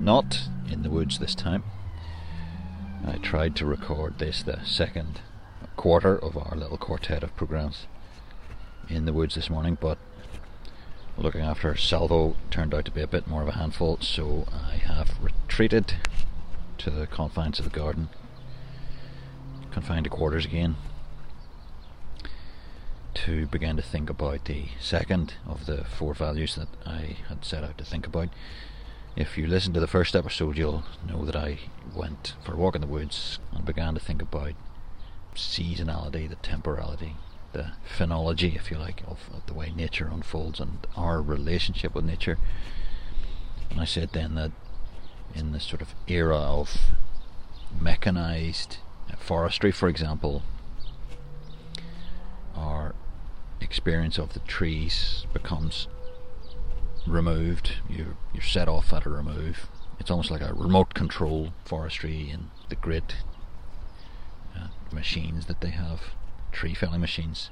not in the woods this time. I tried to record this, the second quarter of our little quartet of programs, in the woods this morning, but looking after Salvo turned out to be a bit more of a handful, so I have retreated to the confines of the garden, confined to quarters again, to begin to think about the second of the four values that I had set out to think about. If you listen to the first episode, you'll know that I went for a walk in the woods and began to think about seasonality, the temporality, the phenology, if you like, of, of, the way nature unfolds and our relationship with nature. And I said then that in this sort of era of mechanized forestry, for example, our experience of the trees becomes removed. You're, you're set off at a remove. It's almost like a remote control forestry and the great uh, machines that they have, tree felling machines,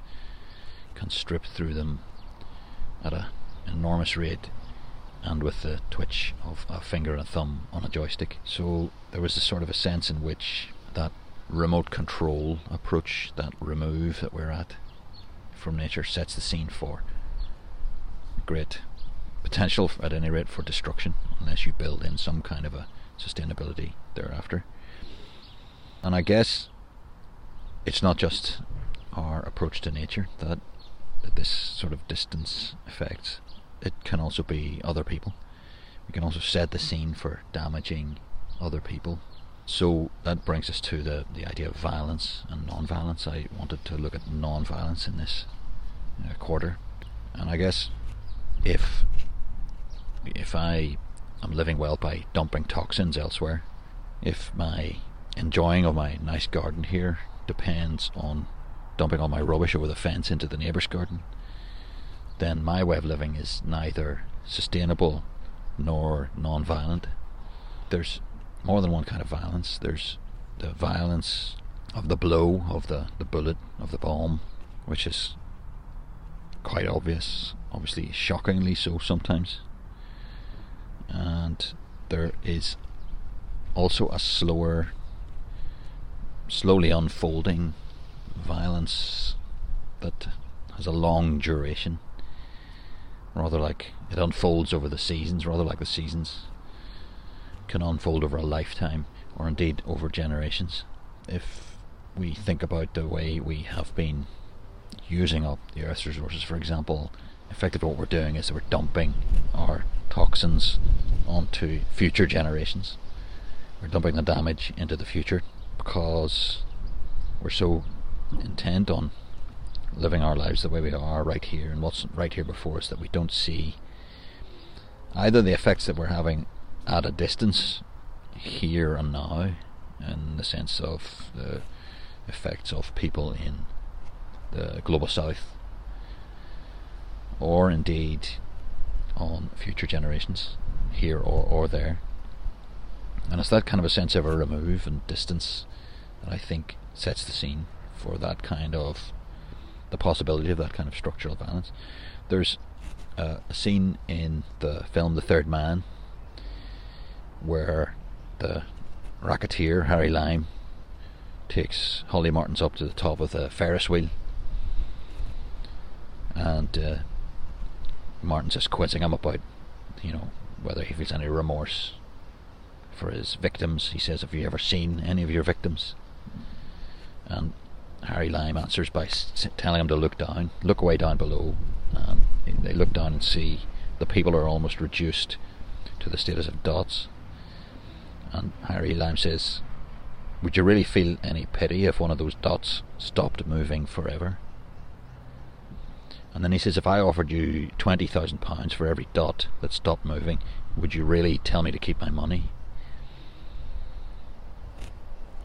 can strip through them at an enormous rate and with the twitch of a finger and a thumb on a joystick. So there was a sort of a sense in which that remote control approach, that remove that we're at from nature, sets the scene for great potential, at any rate, for destruction, unless you build in some kind of a sustainability thereafter. And I guess it's not just our approach to nature that, that this sort of distance affects it can also be other people. We can also set the scene for damaging other people. So that brings us to the, the idea of violence and non-violence. I wanted to look at non-violence in this uh, quarter, and I guess if if I am living well by dumping toxins elsewhere, if my enjoying of my nice garden here depends on dumping all my rubbish over the fence into the neighbour's garden, then my way of living is neither sustainable nor non-violent. There's more than one kind of violence. There's the violence of the blow, of the, the bullet, of the bomb, which is quite obvious, obviously shockingly so sometimes. And there is also a slower, slowly unfolding violence that has a long duration rather like it unfolds over the seasons, rather like the seasons can unfold over a lifetime or indeed over generations. If we think about the way we have been using up the Earth's resources, for example, effectively what we're doing is we're dumping our toxins onto future generations. We're dumping the damage into the future because we're so intent on living our lives the way we are right here and what's right here before us that we don't see either the effects that we're having at a distance here and now in the sense of the effects of people in the global south or indeed on future generations here or, or there and it's that kind of a sense of a remove and distance that I think sets the scene for that kind of the possibility of that kind of structural violence. There's a scene in the film The Third Man where the racketeer Harry Lime takes Holly Martins up to the top of the Ferris wheel and uh, Martins just quizzing him about you know whether he feels any remorse for his victims. He says, "Have you ever seen any of your victims?" And Harry Lime answers by telling him to look down, look way down below. And they look down and see the people are almost reduced to the status of dots. And Harry Lime says, Would you really feel any pity if one of those dots stopped moving forever? And then he says, If I offered you £20,000 for every dot that stopped moving, would you really tell me to keep my money?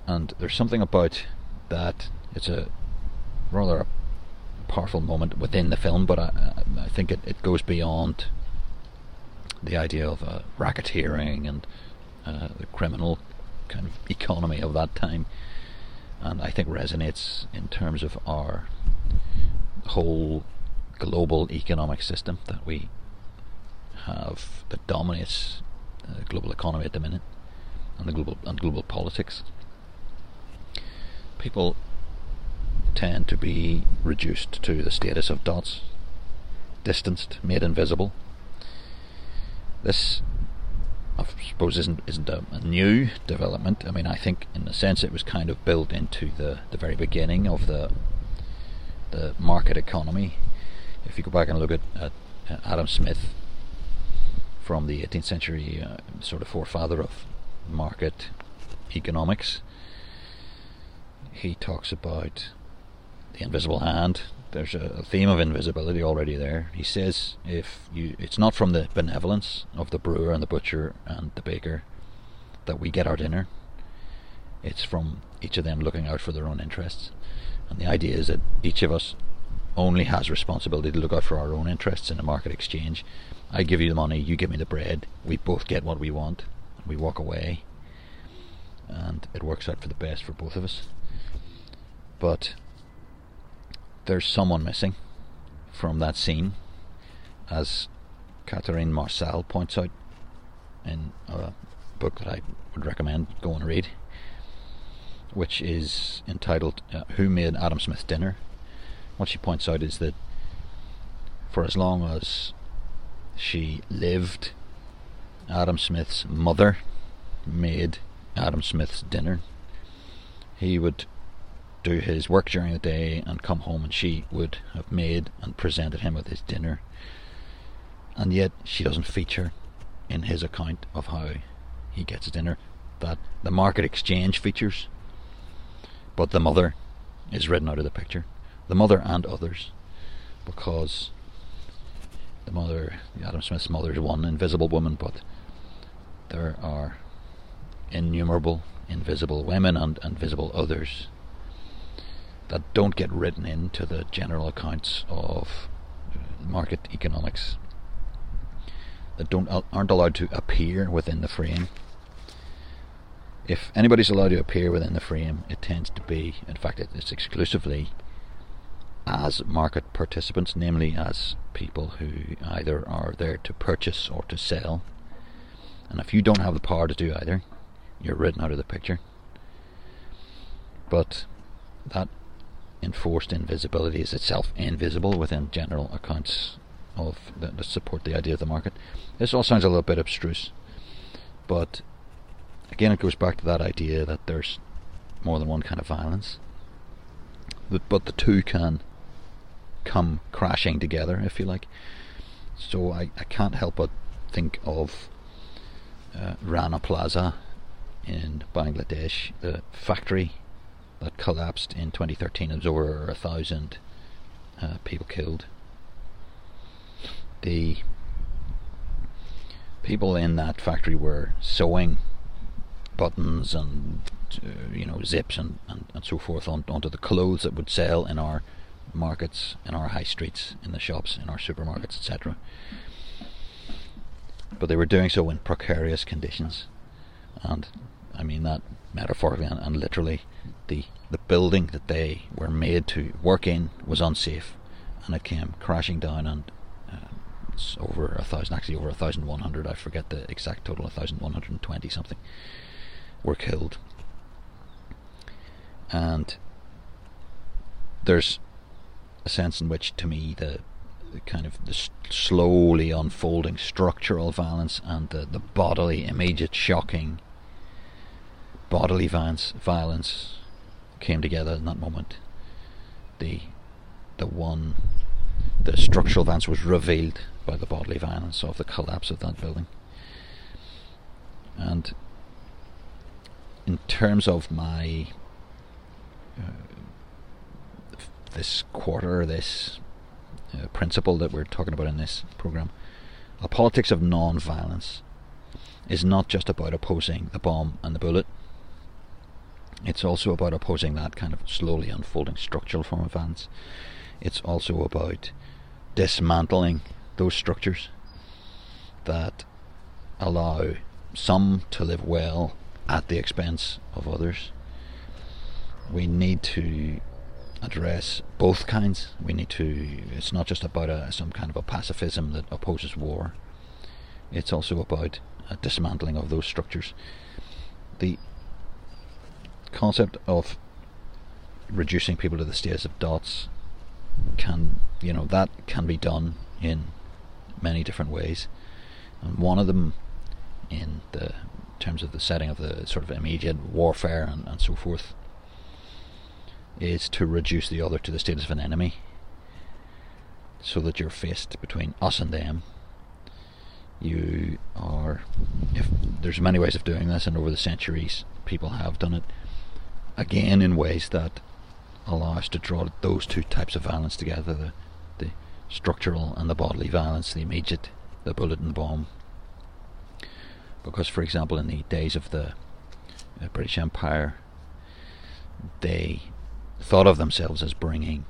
And there's something about that it's a rather a powerful moment within the film, but I, I think it, it goes beyond the idea of uh, racketeering and uh, the criminal kind of economy of that time, and I think resonates in terms of our whole global economic system that we have that dominates uh, the global economy at the minute and the global and global politics. People tend to be reduced to the status of dots, distanced, made invisible. This, I suppose, isn't isn't a, a, new development. I mean, I think in a sense it was kind of built into the, the very beginning of the the market economy. If you go back and look at, at Adam Smith from the 18th century, uh, sort of forefather of market economics, he talks about the invisible hand. There's a theme of invisibility already there. He says if you, it's not from the benevolence of the brewer and the butcher and the baker that we get our dinner. It's from each of them looking out for their own interests. And the idea is that each of us only has responsibility to look out for our own interests in a market exchange. I give you the money, you give me the bread, we both get what we want, we walk away, and it works out for the best for both of us. But there's someone missing from that scene, as Catherine Marçal points out in a book that I would recommend go and read, which is entitled uh, Who Made Adam Smith Dinner? What she points out is that for as long as she lived, Adam Smith's mother made Adam Smith's dinner. He would do his work during the day and come home, and she would have made and presented him with his dinner. And yet, she doesn't feature in his account of how he gets dinner. That the market exchange features, but the mother is written out of the picture. The mother and others, because the mother, Adam Smith's mother, is one invisible woman, but there are innumerable invisible women and invisible others that don't get written into the general accounts of market economics that don't aren't allowed to appear within the frame. If anybody's allowed to appear within the frame, it tends to be, in fact, it's exclusively as market participants, namely as people who either are there to purchase or to sell. And if you don't have the power to do either, you're written out of the picture. But that enforced invisibility is itself invisible within general accounts of that, support the idea of the market. This all sounds a little bit abstruse, but again, it goes back to that idea that there's more than one kind of violence, but, but the two can come crashing together, if you like. So I, I can't help but think of uh, Rana Plaza in Bangladesh, the factory that collapsed in 2013. It was over a thousand uh, people killed. The people in that factory were sewing buttons and uh, you know zips and, and, and so forth on, onto the clothes that would sell in our markets, in our high streets, in the shops, in our supermarkets, etc. But they were doing so in precarious conditions, and I mean that metaphorically and, and literally the the building that they were made to work in was unsafe, and it came crashing down and uh, it's over a thousand, actually over a thousand one hundred. I forget the exact total, a thousand one hundred and twenty something were killed, and there's a sense in which, to me, the, the kind of the slowly unfolding structural violence and the, the bodily, immediate, shocking bodily violence, violence came together in that moment. The the one the structural violence was revealed by the bodily violence of the collapse of that building. And in terms of my uh, this quarter, this uh, principle that we're talking about in this program, a politics of non-violence is not just about opposing the bomb and the bullet it's also about opposing that kind of slowly unfolding structural form of violence. It's also about dismantling those structures that allow some to live well at the expense of others. We need to address both kinds. We need to. It's not just about a, some kind of a pacifism that opposes war. it's also about a dismantling of those structures. The concept of reducing people to the status of dots can, you know, that can be done in many different ways. And one of them, in the terms of the setting of the sort of immediate warfare and, and so forth, is to reduce the other to the status of an enemy so that you're faced between us and them. You are, if there's many ways of doing this, and over the centuries people have done it, again in ways that allow us to draw those two types of violence together the, the structural and the bodily violence, the immediate, the bullet and bomb. Because, for example, in the days of the uh, British Empire, they thought of themselves as bringing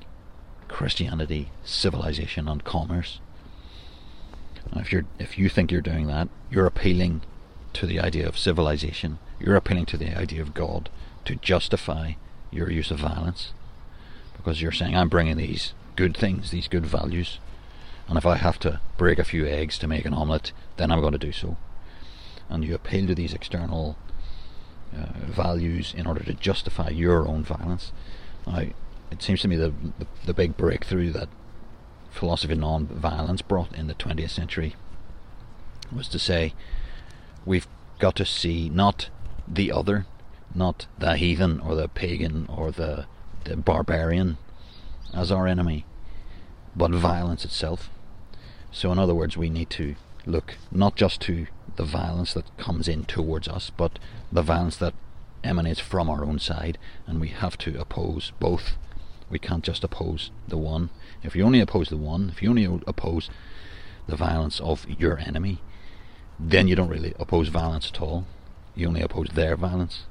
Christianity, civilization, and commerce. And if you're if you think you're doing that, you're appealing to the idea of civilization. You're appealing to the idea of God to justify your use of violence, because you're saying I'm bringing these good things, these good values, and if I have to break a few eggs to make an omelette, then I'm going to do so. And you appeal to these external uh, values in order to justify your own violence. It seems to me the, the, the big breakthrough that philosophy of non-violence brought in the 20th century was to say we've got to see not the other, not the heathen or the pagan or the, the barbarian as our enemy, but violence itself. So, in other words, we need to look not just to the violence that comes in towards us, but the violence that emanates from our own side, and we have to oppose both. We can't just oppose the one. If you only oppose the one, if you only oppose the violence of your enemy, then you don't really oppose violence at all. You only oppose their violence.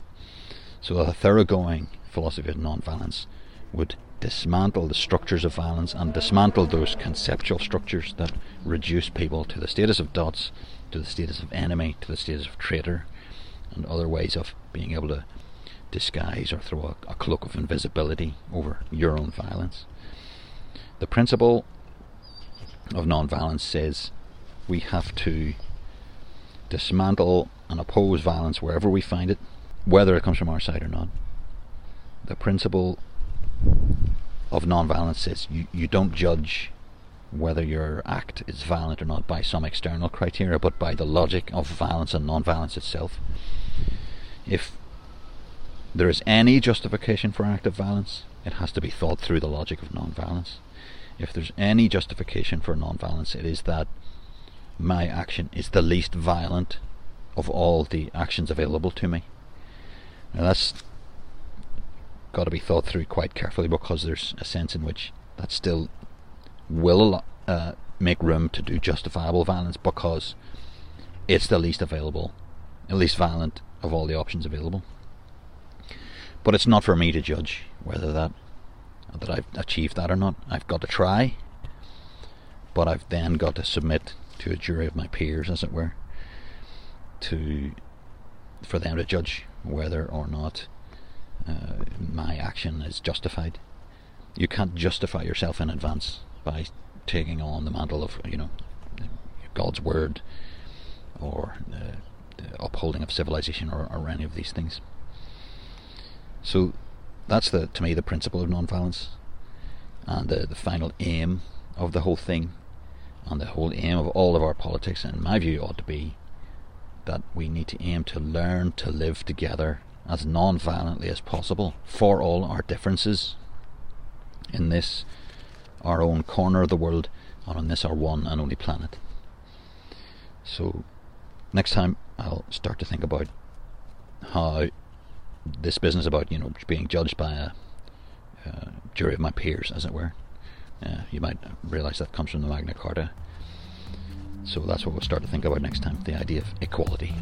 So a thoroughgoing philosophy of non-violence would dismantle the structures of violence and dismantle those conceptual structures that reduce people to the status of dots, to the status of enemy, to the status of traitor, and other ways of being able to disguise or throw a, a cloak of invisibility over your own violence. The principle of non-violence says we have to dismantle and oppose violence wherever we find it, whether it comes from our side or not. The principle of non-violence says you, you don't judge whether your act is violent or not by some external criteria, but by the logic of violence and non-violence itself. If there is any justification for an act of violence, it has to be thought through the logic of non-violence. If there's any justification for non-violence, it is that my action is the least violent of all the actions available to me. Now that's got to be thought through quite carefully because there's a sense in which that still will uh, make room to do justifiable violence because it's the least available, at least violent of all the options available. But it's not for me to judge whether that that I've achieved that or not. I've got to try, but I've then got to submit to a jury of my peers, as it were, to for them to judge whether or not uh, my action is justified. You can't justify yourself in advance by taking on the mantle of you know God's word or the, the upholding of civilization or, or any of these things. So that's the to me the principle of non-violence and the, the final aim of the whole thing and the whole aim of all of our politics in my view ought to be that we need to aim to learn to live together as non-violently as possible for all our differences in this our own corner of the world and on this our one and only planet so next time I'll start to think about how this business about you know being judged by a uh, jury of my peers, as it were. Uh, you might realize that comes from the Magna Carta. So that's what we'll start to think about next time the idea of equality.